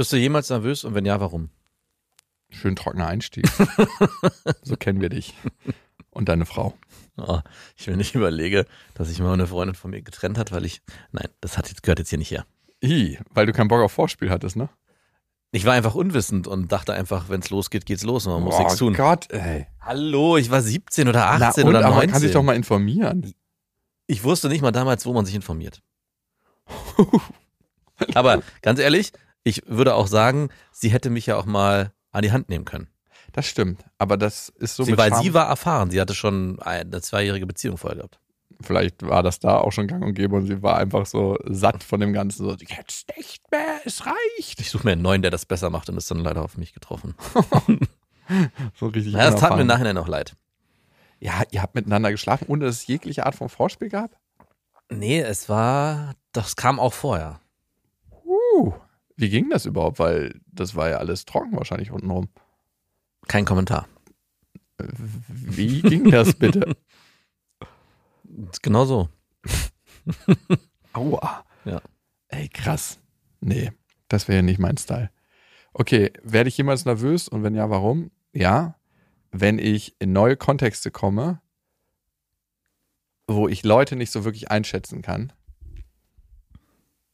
Bist du jemals nervös und wenn ja, warum? Schön trockener Einstieg. so kennen wir dich. Und deine Frau. Oh, ich will nicht überlege, dass sich mal eine Freundin von mir getrennt hat, weil ich. Nein, das hat jetzt, gehört jetzt hier nicht her. I, weil du keinen Bock auf Vorspiel hattest, ne? Ich war einfach unwissend und dachte einfach, wenn es losgeht, geht's los und man muss oh nichts tun. Gott, ey. Hallo, ich war 17 oder 18 Na, und, oder aber 19. man kann sich doch mal informieren. Ich wusste nicht mal damals, wo man sich informiert. Aber ganz ehrlich, ich würde auch sagen, sie hätte mich ja auch mal an die Hand nehmen können. Das stimmt. Aber das ist so sie, weil Charme- sie war erfahren, sie hatte schon eine zweijährige Beziehung vorher gehabt. Vielleicht war das da auch schon gang und gäbe und sie war einfach so satt von dem Ganzen. So, jetzt nicht mehr, es reicht. Ich suche mir einen neuen, der das besser macht und ist dann leider auf mich getroffen. So richtig. Ja, das tat mir im. Nachhinein auch leid. Ja, ihr habt miteinander geschlafen, ohne dass es jegliche Art von Vorspiel gab? Nee, es war, das kam auch vorher. Uh, wie ging das überhaupt? Weil das war ja alles trocken wahrscheinlich untenrum. Kein Kommentar. Wie ging das bitte? Genau so. Aua. Ja. Ey, krass. Nee, das wäre ja nicht mein Style. Okay, werde ich jemals nervös und wenn ja, warum? Ja, wenn ich in neue Kontexte komme, wo ich Leute nicht so wirklich einschätzen kann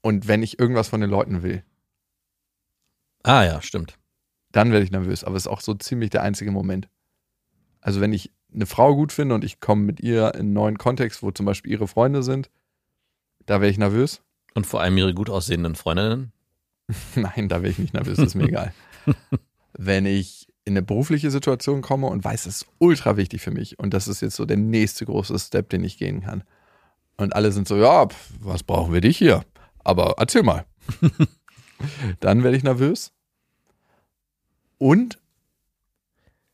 und wenn ich irgendwas von den Leuten will, Ah ja, stimmt. dann werde ich nervös. Aber es ist auch so ziemlich der einzige Moment. Also wenn ich eine Frau gut finde und ich komme mit ihr in einen neuen Kontext, wo zum Beispiel ihre Freunde sind, da wäre ich nervös. Und vor allem ihre gut aussehenden Freundinnen. Nein, da wäre ich nicht nervös, ist mir egal. Wenn ich in eine berufliche Situation komme und weiß, es ist ultra wichtig für mich und das ist jetzt so der nächste große Step, den ich gehen kann. Und alle sind so, ja, was brauchen wir dich hier? Aber erzähl mal. Dann werde ich nervös. Und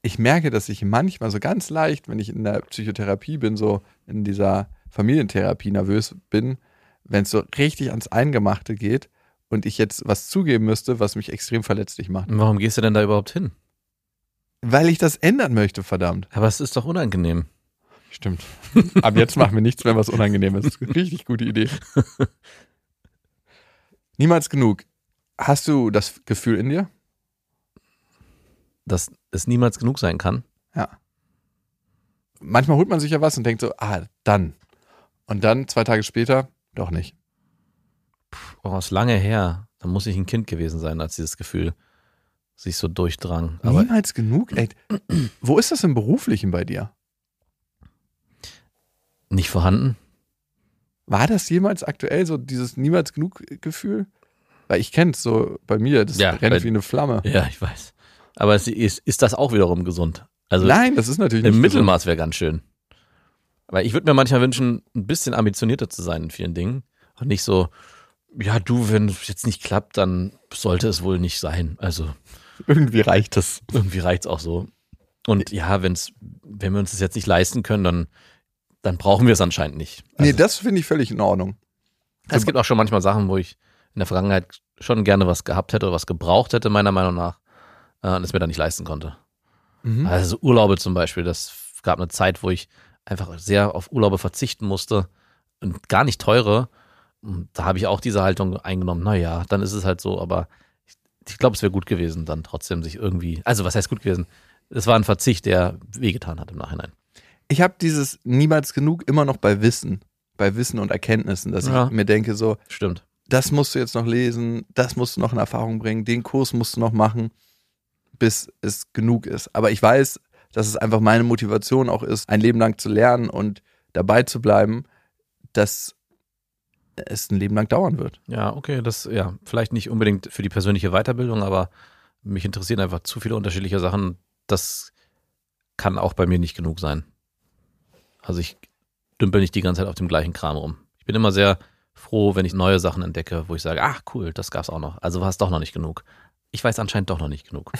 ich merke, dass ich manchmal so ganz leicht, wenn ich in der Psychotherapie bin, so in dieser Familientherapie nervös bin, wenn es so richtig ans Eingemachte geht und ich jetzt was zugeben müsste, was mich extrem verletzlich macht. Warum gehst du denn da überhaupt hin? Weil ich das ändern möchte, verdammt. Aber es ist doch unangenehm. Stimmt. Ab jetzt machen wir nichts mehr, was unangenehm ist. Richtig gute Idee. Niemals genug. Hast du das Gefühl in dir? Dass es niemals genug sein kann. Ja. Manchmal holt man sich ja was und denkt so, ah, dann. Und dann zwei Tage später, doch nicht. Oh, ist lange her. Da muss ich ein Kind gewesen sein, als dieses Gefühl sich so durchdrang. Aber Niemals genug? Ey, wo ist das im Beruflichen bei dir? nicht vorhanden. War das jemals aktuell so dieses niemals genug Gefühl? Weil ich kenne es so bei mir, das Ja, brennt bei- wie eine Flamme. Ja, ich weiß. Aber es ist, ist das auch wiederum gesund? Also Nein, das ist natürlich im nicht Mittelmaß wäre ganz schön. Weil ich würde mir manchmal wünschen, ein bisschen ambitionierter zu sein in vielen Dingen. Und nicht so, ja, du, wenn es jetzt nicht klappt, dann sollte es wohl nicht sein. Also. Irgendwie reicht das. irgendwie reicht's auch so. Und ja, wenn's, wenn wir uns das jetzt nicht leisten können, dann, dann brauchen wir es anscheinend nicht. nee, Also, das finde ich völlig in Ordnung. es gibt auch schon manchmal Sachen, wo ich in der Vergangenheit schon gerne was gehabt hätte oder was gebraucht hätte, meiner Meinung nach, äh, und es mir dann nicht leisten konnte. Mhm. Also Urlaube zum Beispiel, das gab eine Zeit, wo ich einfach sehr auf Urlaube verzichten musste und gar nicht teure. Und da habe ich auch diese Haltung eingenommen, naja, dann ist es halt so, aber ich, ich glaube, es wäre gut gewesen, dann trotzdem sich irgendwie, also was heißt gut gewesen? Es war ein Verzicht, der wehgetan hat im Nachhinein. Ich habe dieses niemals genug immer noch bei Wissen, bei Wissen und Erkenntnissen, dass Ja. ich mir denke so, Stimmt. das musst du jetzt noch lesen, das musst du noch in Erfahrung bringen, den Kurs musst du noch machen, bis es genug ist. Aber ich weiß, dass es einfach meine Motivation auch ist, ein Leben lang zu lernen und dabei zu bleiben, dass es ein Leben lang dauern wird. Ja, okay, das, ja, vielleicht nicht unbedingt für die persönliche Weiterbildung, aber mich interessieren einfach zu viele unterschiedliche Sachen. Das kann auch bei mir nicht genug sein. Also ich dümpel nicht die ganze Zeit auf dem gleichen Kram rum. Ich bin immer sehr froh, wenn ich neue Sachen entdecke, wo ich sage, ach cool, das gab's auch noch. Also war es doch noch nicht genug. Ich weiß anscheinend doch noch nicht genug.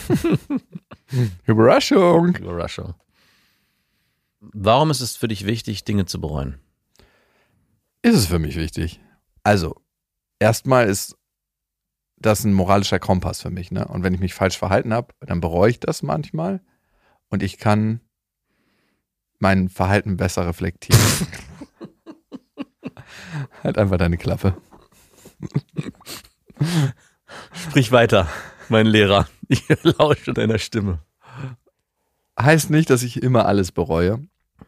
Überraschung! Überraschung. Warum ist es für dich wichtig, Dinge zu bereuen? Ist es für mich wichtig. Also, erstmal ist das ein moralischer Kompass für mich. Ne? Und wenn ich mich falsch verhalten habe, dann bereue ich das manchmal. Und ich kann mein Verhalten besser reflektieren. halt einfach deine Klappe. Sprich weiter, mein Lehrer. Ich lausche deiner Stimme. Heißt nicht, dass ich immer alles bereue,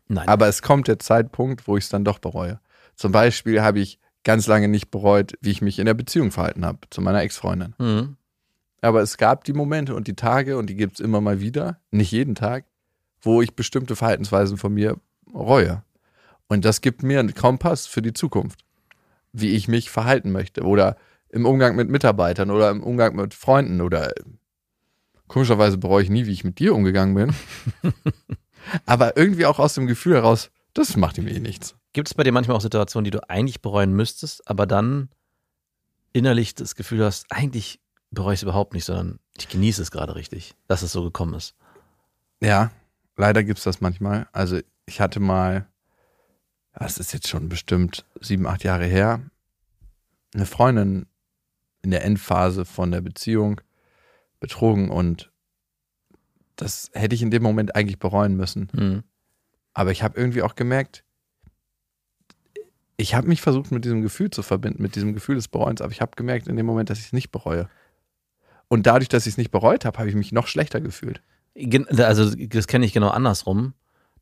Nein. aber es kommt der Zeitpunkt, wo ich es dann doch bereue. Zum Beispiel habe ich ganz lange nicht bereut, wie ich mich in der Beziehung verhalten habe zu meiner Ex-Freundin. Mhm. Aber es gab die Momente und die Tage, und die gibt es immer mal wieder, nicht jeden Tag, wo ich bestimmte Verhaltensweisen von mir reue. Und das gibt mir einen Kompass für die Zukunft, wie ich mich verhalten möchte. Oder im Umgang mit Mitarbeitern oder im Umgang mit Freunden oder komischerweise bereue ich nie, wie ich mit dir umgegangen bin. Aber irgendwie auch aus dem Gefühl heraus, das macht mir eh nichts. Gibt es bei dir manchmal auch Situationen, die du eigentlich bereuen müsstest, aber dann innerlich das Gefühl hast, eigentlich bereue ich es überhaupt nicht, sondern ich genieße es gerade richtig, dass es so gekommen ist. Ja, leider gibt es das manchmal. Also ich hatte mal, das ist jetzt schon bestimmt sieben, acht Jahre her, eine Freundin in der Endphase von der Beziehung betrogen und das hätte ich in dem Moment eigentlich bereuen müssen. Mhm. Aber ich habe irgendwie auch gemerkt, ich habe mich versucht mit diesem Gefühl zu verbinden, mit diesem Gefühl des Bereuens, aber ich habe gemerkt in dem Moment, dass ich es nicht bereue. Und dadurch, dass ich es nicht bereut habe, habe ich mich noch schlechter gefühlt. Also das kenne ich genau andersrum,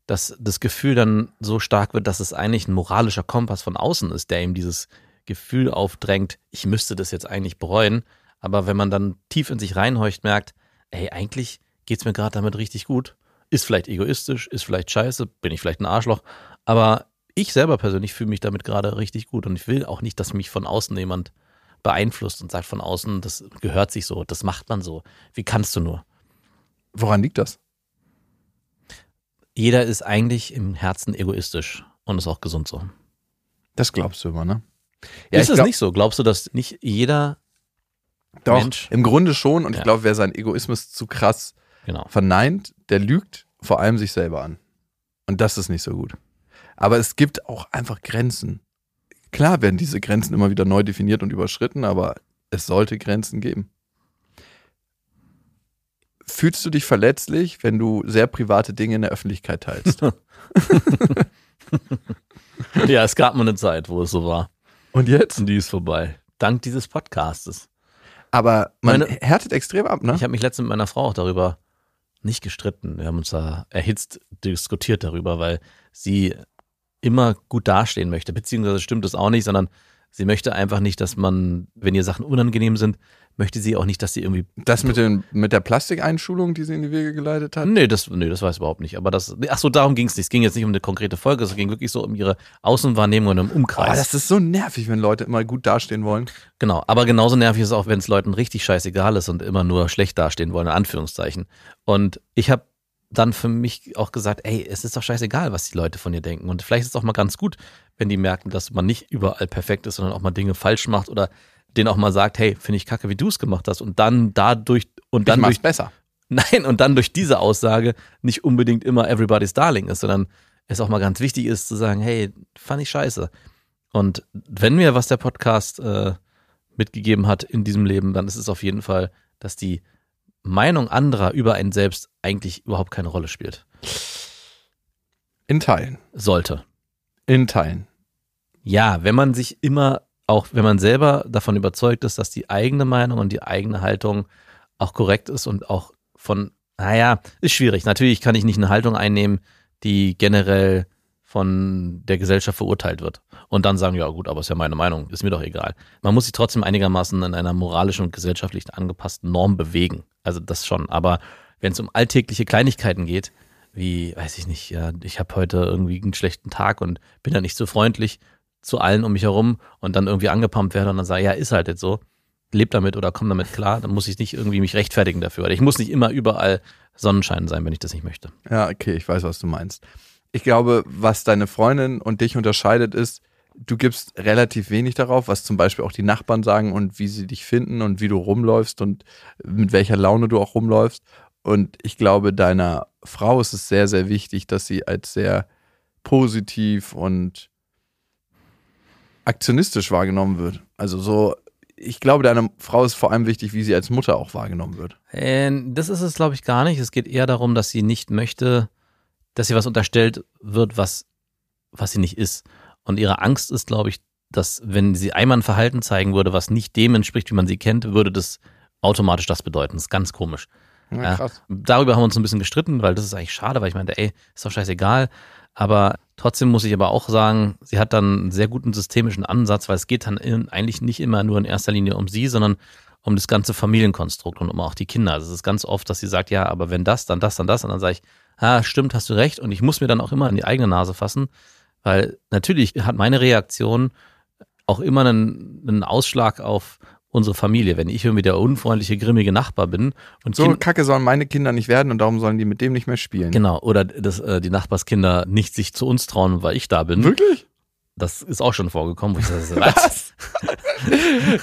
dass das Gefühl dann so stark wird, dass es eigentlich ein moralischer Kompass von außen ist, der ihm dieses Gefühl aufdrängt, ich müsste das jetzt eigentlich bereuen. Aber wenn man dann tief in sich reinhorcht, merkt, ey, eigentlich geht's mir gerade damit richtig gut. Ist vielleicht egoistisch, ist vielleicht scheiße, bin ich vielleicht ein Arschloch, aber ich selber persönlich fühle mich damit gerade richtig gut und ich will auch nicht, dass mich von außen jemand beeinflusst und sagt von außen, das gehört sich so, das macht man so. Wie kannst du nur? Woran liegt das? jeder ist eigentlich im Herzen egoistisch und ist auch gesund so. Das glaubst du immer, ne? Ist ich es nicht so? Glaubst du, dass nicht jeder, Doch, Mensch. im Grunde schon. Und ich Ja. glaube, wer seinen Egoismus zu krass genau, verneint, der lügt vor allem sich selber an. Und das ist nicht so gut. Aber es gibt auch einfach Grenzen. Klar werden diese Grenzen immer wieder neu definiert und überschritten, aber es sollte Grenzen geben. Fühlst du dich verletzlich, wenn du sehr private Dinge in der Öffentlichkeit teilst? ja, es gab mal eine Zeit, wo es so war. Und jetzt? Und die ist vorbei. Dank dieses Podcastes. Aber man Meine- härtet extrem ab, ne? Ich habe mich letztens mit meiner Frau auch darüber nicht gestritten. Wir haben uns da erhitzt diskutiert darüber, weil sie immer gut dastehen möchte. Beziehungsweise stimmt das auch nicht, sondern sie möchte einfach nicht, dass man, wenn ihr Sachen unangenehm sind, möchte sie auch nicht, dass sie irgendwie Das mit, den, mit der Plastikeinschulung, die sie in die Wege geleitet hat? Nee, das, nee, das weiß ich überhaupt nicht. Aber das, ach so, darum ging es nicht. Es ging jetzt nicht um eine konkrete Folge, es ging wirklich so um ihre Außenwahrnehmung und um Oh, Umkreis. das ist so nervig, wenn Leute immer gut dastehen wollen. genau. Aber genauso nervig ist es auch, wenn es Leuten richtig scheißegal ist und immer nur schlecht dastehen wollen, in Anführungszeichen. Und ich habe dann für mich auch gesagt, ey, es ist doch scheißegal, was die Leute von dir denken. Und vielleicht ist es auch mal ganz gut, wenn die merken, dass man nicht überall perfekt ist, sondern auch mal Dinge falsch macht oder denen auch mal sagt, hey, finde ich kacke, wie du es gemacht hast. Und dann dadurch und dann ich durch mach's besser. Nein, und dann durch diese Aussage nicht unbedingt immer everybody's darling ist, sondern es auch mal ganz wichtig ist zu sagen, hey, fand ich scheiße. Und wenn mir was der Podcast äh, mitgegeben hat in diesem Leben, dann ist es auf jeden Fall, dass die Meinung anderer über einen selbst eigentlich überhaupt keine Rolle spielt. In Teilen. Sollte. In Teilen. Ja, wenn man sich immer, auch wenn man selber davon überzeugt ist, dass die eigene Meinung und die eigene Haltung auch korrekt ist und auch von, naja, ist schwierig. Natürlich kann ich nicht eine Haltung einnehmen, die generell von der Gesellschaft verurteilt wird. Und dann sagen, ja gut, aber ist ja meine Meinung, ist mir doch egal. Man muss sich trotzdem einigermaßen in einer moralischen und gesellschaftlich angepassten Norm bewegen. Also das schon. Aber wenn es um alltägliche Kleinigkeiten geht, wie, weiß ich nicht, ja, ich habe heute irgendwie einen schlechten Tag und bin da nicht so freundlich zu allen um mich herum und dann irgendwie angepumpt werde und dann sage, ja, ist halt jetzt so, leb damit oder komm damit klar, dann muss ich nicht irgendwie mich rechtfertigen dafür. Ich muss nicht immer überall Sonnenschein sein, wenn ich das nicht möchte. Ja, okay, ich weiß, was du meinst. Ich glaube, was deine Freundin und dich unterscheidet, ist, du gibst relativ wenig darauf, was zum Beispiel auch die Nachbarn sagen und wie sie dich finden und wie du rumläufst und mit welcher Laune du auch rumläufst. Und ich glaube, deiner Frau ist es sehr, sehr wichtig, dass sie als sehr positiv und aktionistisch wahrgenommen wird. Also so, ich glaube, deiner Frau ist vor allem wichtig, wie sie als Mutter auch wahrgenommen wird. Äh, das ist es, glaube ich, gar nicht. Es geht eher darum, dass sie nicht möchte, dass sie was unterstellt wird, was, was sie nicht ist. Und ihre Angst ist, glaube ich, dass wenn sie einmal ein Verhalten zeigen würde, was nicht dem entspricht, wie man sie kennt, würde das automatisch das bedeuten. Das ist ganz komisch. Ja, krass. Darüber haben wir uns ein bisschen gestritten, weil das ist eigentlich schade, weil ich meinte, ey, ist doch scheißegal. Aber trotzdem muss ich aber auch sagen, sie hat dann einen sehr guten systemischen Ansatz, weil es geht dann in, eigentlich nicht immer nur in erster Linie um sie, sondern um das ganze Familienkonstrukt und um auch die Kinder. Also es ist ganz oft, dass sie sagt, ja, aber wenn das, dann das, dann das. Und dann sage ich, ah, stimmt, hast du recht. Und ich muss mir dann auch immer in die eigene Nase fassen, weil natürlich hat meine Reaktion auch immer einen, einen Ausschlag auf unsere Familie. Wenn ich irgendwie der unfreundliche, grimmige Nachbar bin und So Kind- kacke sollen meine Kinder nicht werden und darum sollen die mit dem nicht mehr spielen. genau oder dass äh, die Nachbarskinder nicht sich zu uns trauen, weil ich da bin, Wirklich? das ist auch schon vorgekommen. Wo ich sage, was?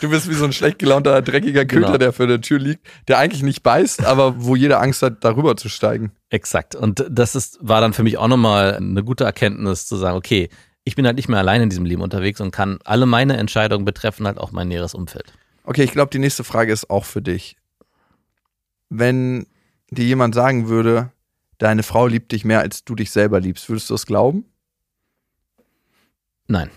Du bist wie so ein schlecht gelaunter, dreckiger Köter, Genau. der vor der Tür liegt, der eigentlich nicht beißt, aber wo jeder Angst hat, darüber zu steigen. Exakt. Und das ist, war dann für mich auch nochmal eine gute Erkenntnis zu sagen, okay, ich bin halt nicht mehr allein in diesem Leben unterwegs und kann alle meine Entscheidungen betreffen halt auch mein näheres Umfeld. Okay, ich glaube, die nächste Frage ist auch für dich. Wenn dir jemand sagen würde, deine Frau liebt dich mehr, als du dich selber liebst, würdest du das glauben? Nein.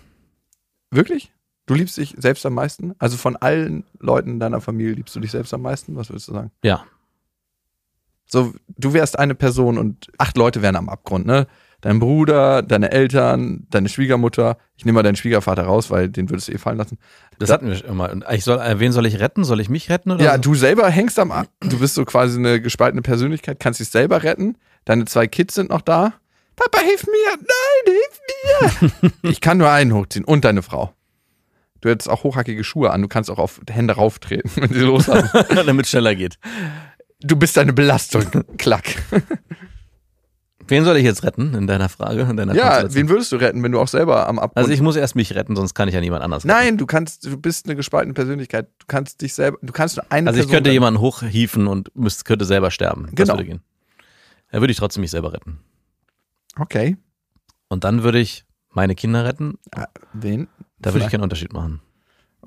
Wirklich? Du liebst dich selbst am meisten? Also von allen Leuten in deiner Familie liebst du dich selbst am meisten? Was würdest du sagen? Ja. So, du wärst eine Person und acht Leute wären am Abgrund, ne? Dein Bruder, deine Eltern, deine Schwiegermutter. Ich nehme mal deinen Schwiegervater raus, weil den würdest du eh fallen lassen. Das Da- hatten wir schon mal. Und Ich soll, äh, wen soll ich retten? Soll ich mich retten oder? Ja, so? du selber hängst am A Du bist so quasi eine gespaltene Persönlichkeit, kannst dich selber retten. Deine zwei Kids sind noch da. Papa, hilf mir! Nein, hilf mir! ich kann nur einen hochziehen und deine Frau. Du hättest auch hochhackige Schuhe an, du kannst auch auf Hände rauftreten, wenn sie los haben. Damit es schneller geht. Du bist eine Belastung. Klack. Wen soll ich jetzt retten in deiner Frage? In deiner Ja, wen würdest du retten, wenn du auch selber am Abgrund also ich muss erst mich retten, sonst kann ich ja niemand anders retten. Nein, du kannst, du bist eine gespaltene Persönlichkeit. Du kannst dich selber, du kannst nur eine Also ich Person könnte retten. jemanden hochhieven und müsste, könnte selber sterben. Das Genau. würde gehen. Da würde ich trotzdem mich selber retten. Okay. Und dann würde ich meine Kinder retten. Ah, Wen? Da würde ich keinen Unterschied machen.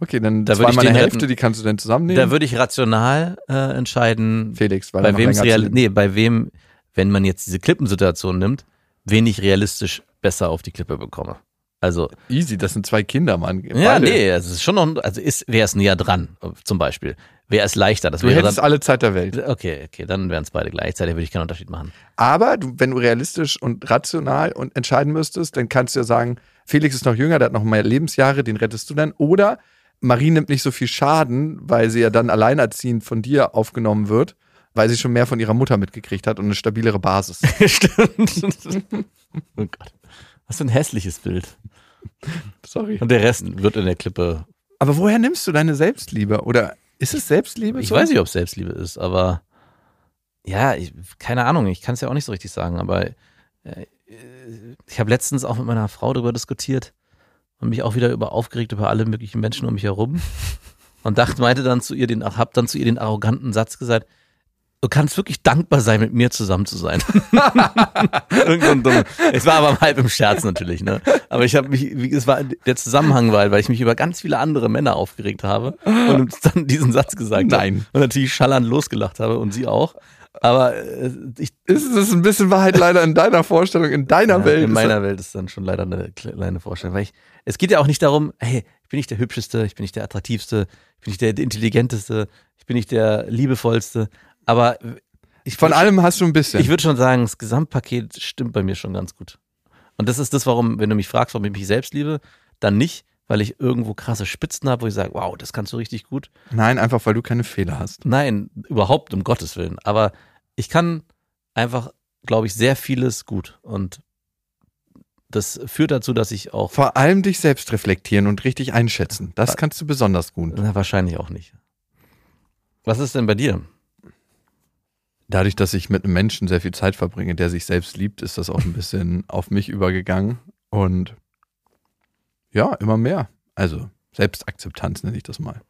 Okay, dann Da würde ich zweimal den eine Hälfte, retten. die kannst du dann zusammennehmen. Da würde ich rational äh, entscheiden, Felix, weil er bei noch wem es länger real, zu leben- nee, bei wem, wenn man jetzt diese Klippensituation nimmt, wen ich realistisch besser auf die Klippe bekomme. Also, Easy, das sind zwei Kinder, Mann. ja, Beide. nee, es ist schon noch, also ist, wer ist näher dran, zum Beispiel. Wer ist leichter? Das Du wäre hättest dann, alle Zeit der Welt. okay, okay, dann wären es beide gleichzeitig, würde ich keinen Unterschied machen. Aber du, wenn du realistisch und rational und entscheiden müsstest, dann kannst du ja sagen, Felix ist noch jünger, der hat noch mehr Lebensjahre, den rettest du dann. Oder Marie nimmt nicht so viel Schaden, weil sie ja dann alleinerziehend von dir aufgenommen wird, weil sie schon mehr von ihrer Mutter mitgekriegt hat und eine stabilere Basis. Stimmt. oh Gott. Was für ein hässliches Bild. Sorry. Und der Rest wird in der Klippe. Aber woher nimmst du deine Selbstliebe? Oder ist es Selbstliebe? Ich so? weiß nicht, ob es Selbstliebe ist, aber ja, ich, keine Ahnung, ich kann es ja auch nicht so richtig sagen, aber äh, ich habe letztens auch mit meiner Frau darüber diskutiert und mich auch wieder über aufgeregt über alle möglichen Menschen um mich herum und dachte, meinte dann zu ihr den, hab dann zu ihr den arroganten Satz gesagt, du kannst wirklich dankbar sein, mit mir zusammen zu sein. Es war aber halb im Scherz natürlich, ne? Aber ich habe mich, wie, es war der Zusammenhang war, weil ich mich über ganz viele andere Männer aufgeregt habe und dann diesen Satz gesagt habe. Nein. Und natürlich schallern losgelacht habe und sie auch. Aber äh, ich, Ist es ein bisschen Wahrheit leider in deiner Vorstellung, in deiner ja, Welt? in meiner Welt ist dann schon leider eine kleine Vorstellung, weil ich, es geht ja auch nicht darum, hey, ich bin nicht der hübscheste, ich bin nicht der attraktivste, ich bin nicht der intelligenteste, ich bin nicht der liebevollste, aber ich Von allem hast du ein bisschen. ich würde schon sagen, das Gesamtpaket stimmt bei mir schon ganz gut. Und das ist das, warum, wenn du mich fragst, warum ich mich selbst liebe, dann nicht, weil ich irgendwo krasse Spitzen habe, wo ich sage, wow, das kannst du richtig gut. Nein, einfach weil du keine Fehler hast. Nein, überhaupt, um Gottes Willen. Aber ich kann einfach, glaube ich, sehr vieles gut. Und das führt dazu, dass ich auch, Vor allem dich selbst reflektieren und richtig einschätzen. Das kannst du besonders gut. na, wahrscheinlich auch nicht. Was ist denn bei dir? Dadurch, dass ich mit einem Menschen sehr viel Zeit verbringe, der sich selbst liebt, ist das auch ein bisschen auf mich übergegangen. Und ja, immer mehr. Also Selbstakzeptanz nenne ich das mal.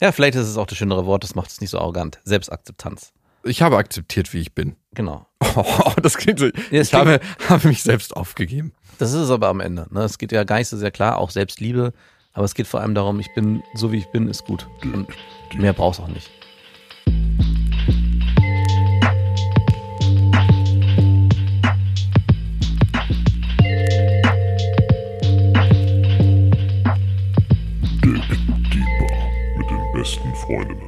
Ja, vielleicht ist es auch das schönere Wort, das macht es nicht so arrogant. Selbstakzeptanz. Ich habe akzeptiert, wie ich bin. Genau. Oh, das klingt so. Ja, ich habe, habe mich selbst aufgegeben. Das ist es aber am Ende. Ne? Es geht ja gar nicht so sehr klar, auch Selbstliebe. Aber es geht vor allem darum, ich bin so wie ich bin, ist gut. Und mehr brauchst auch nicht. Freundinnen.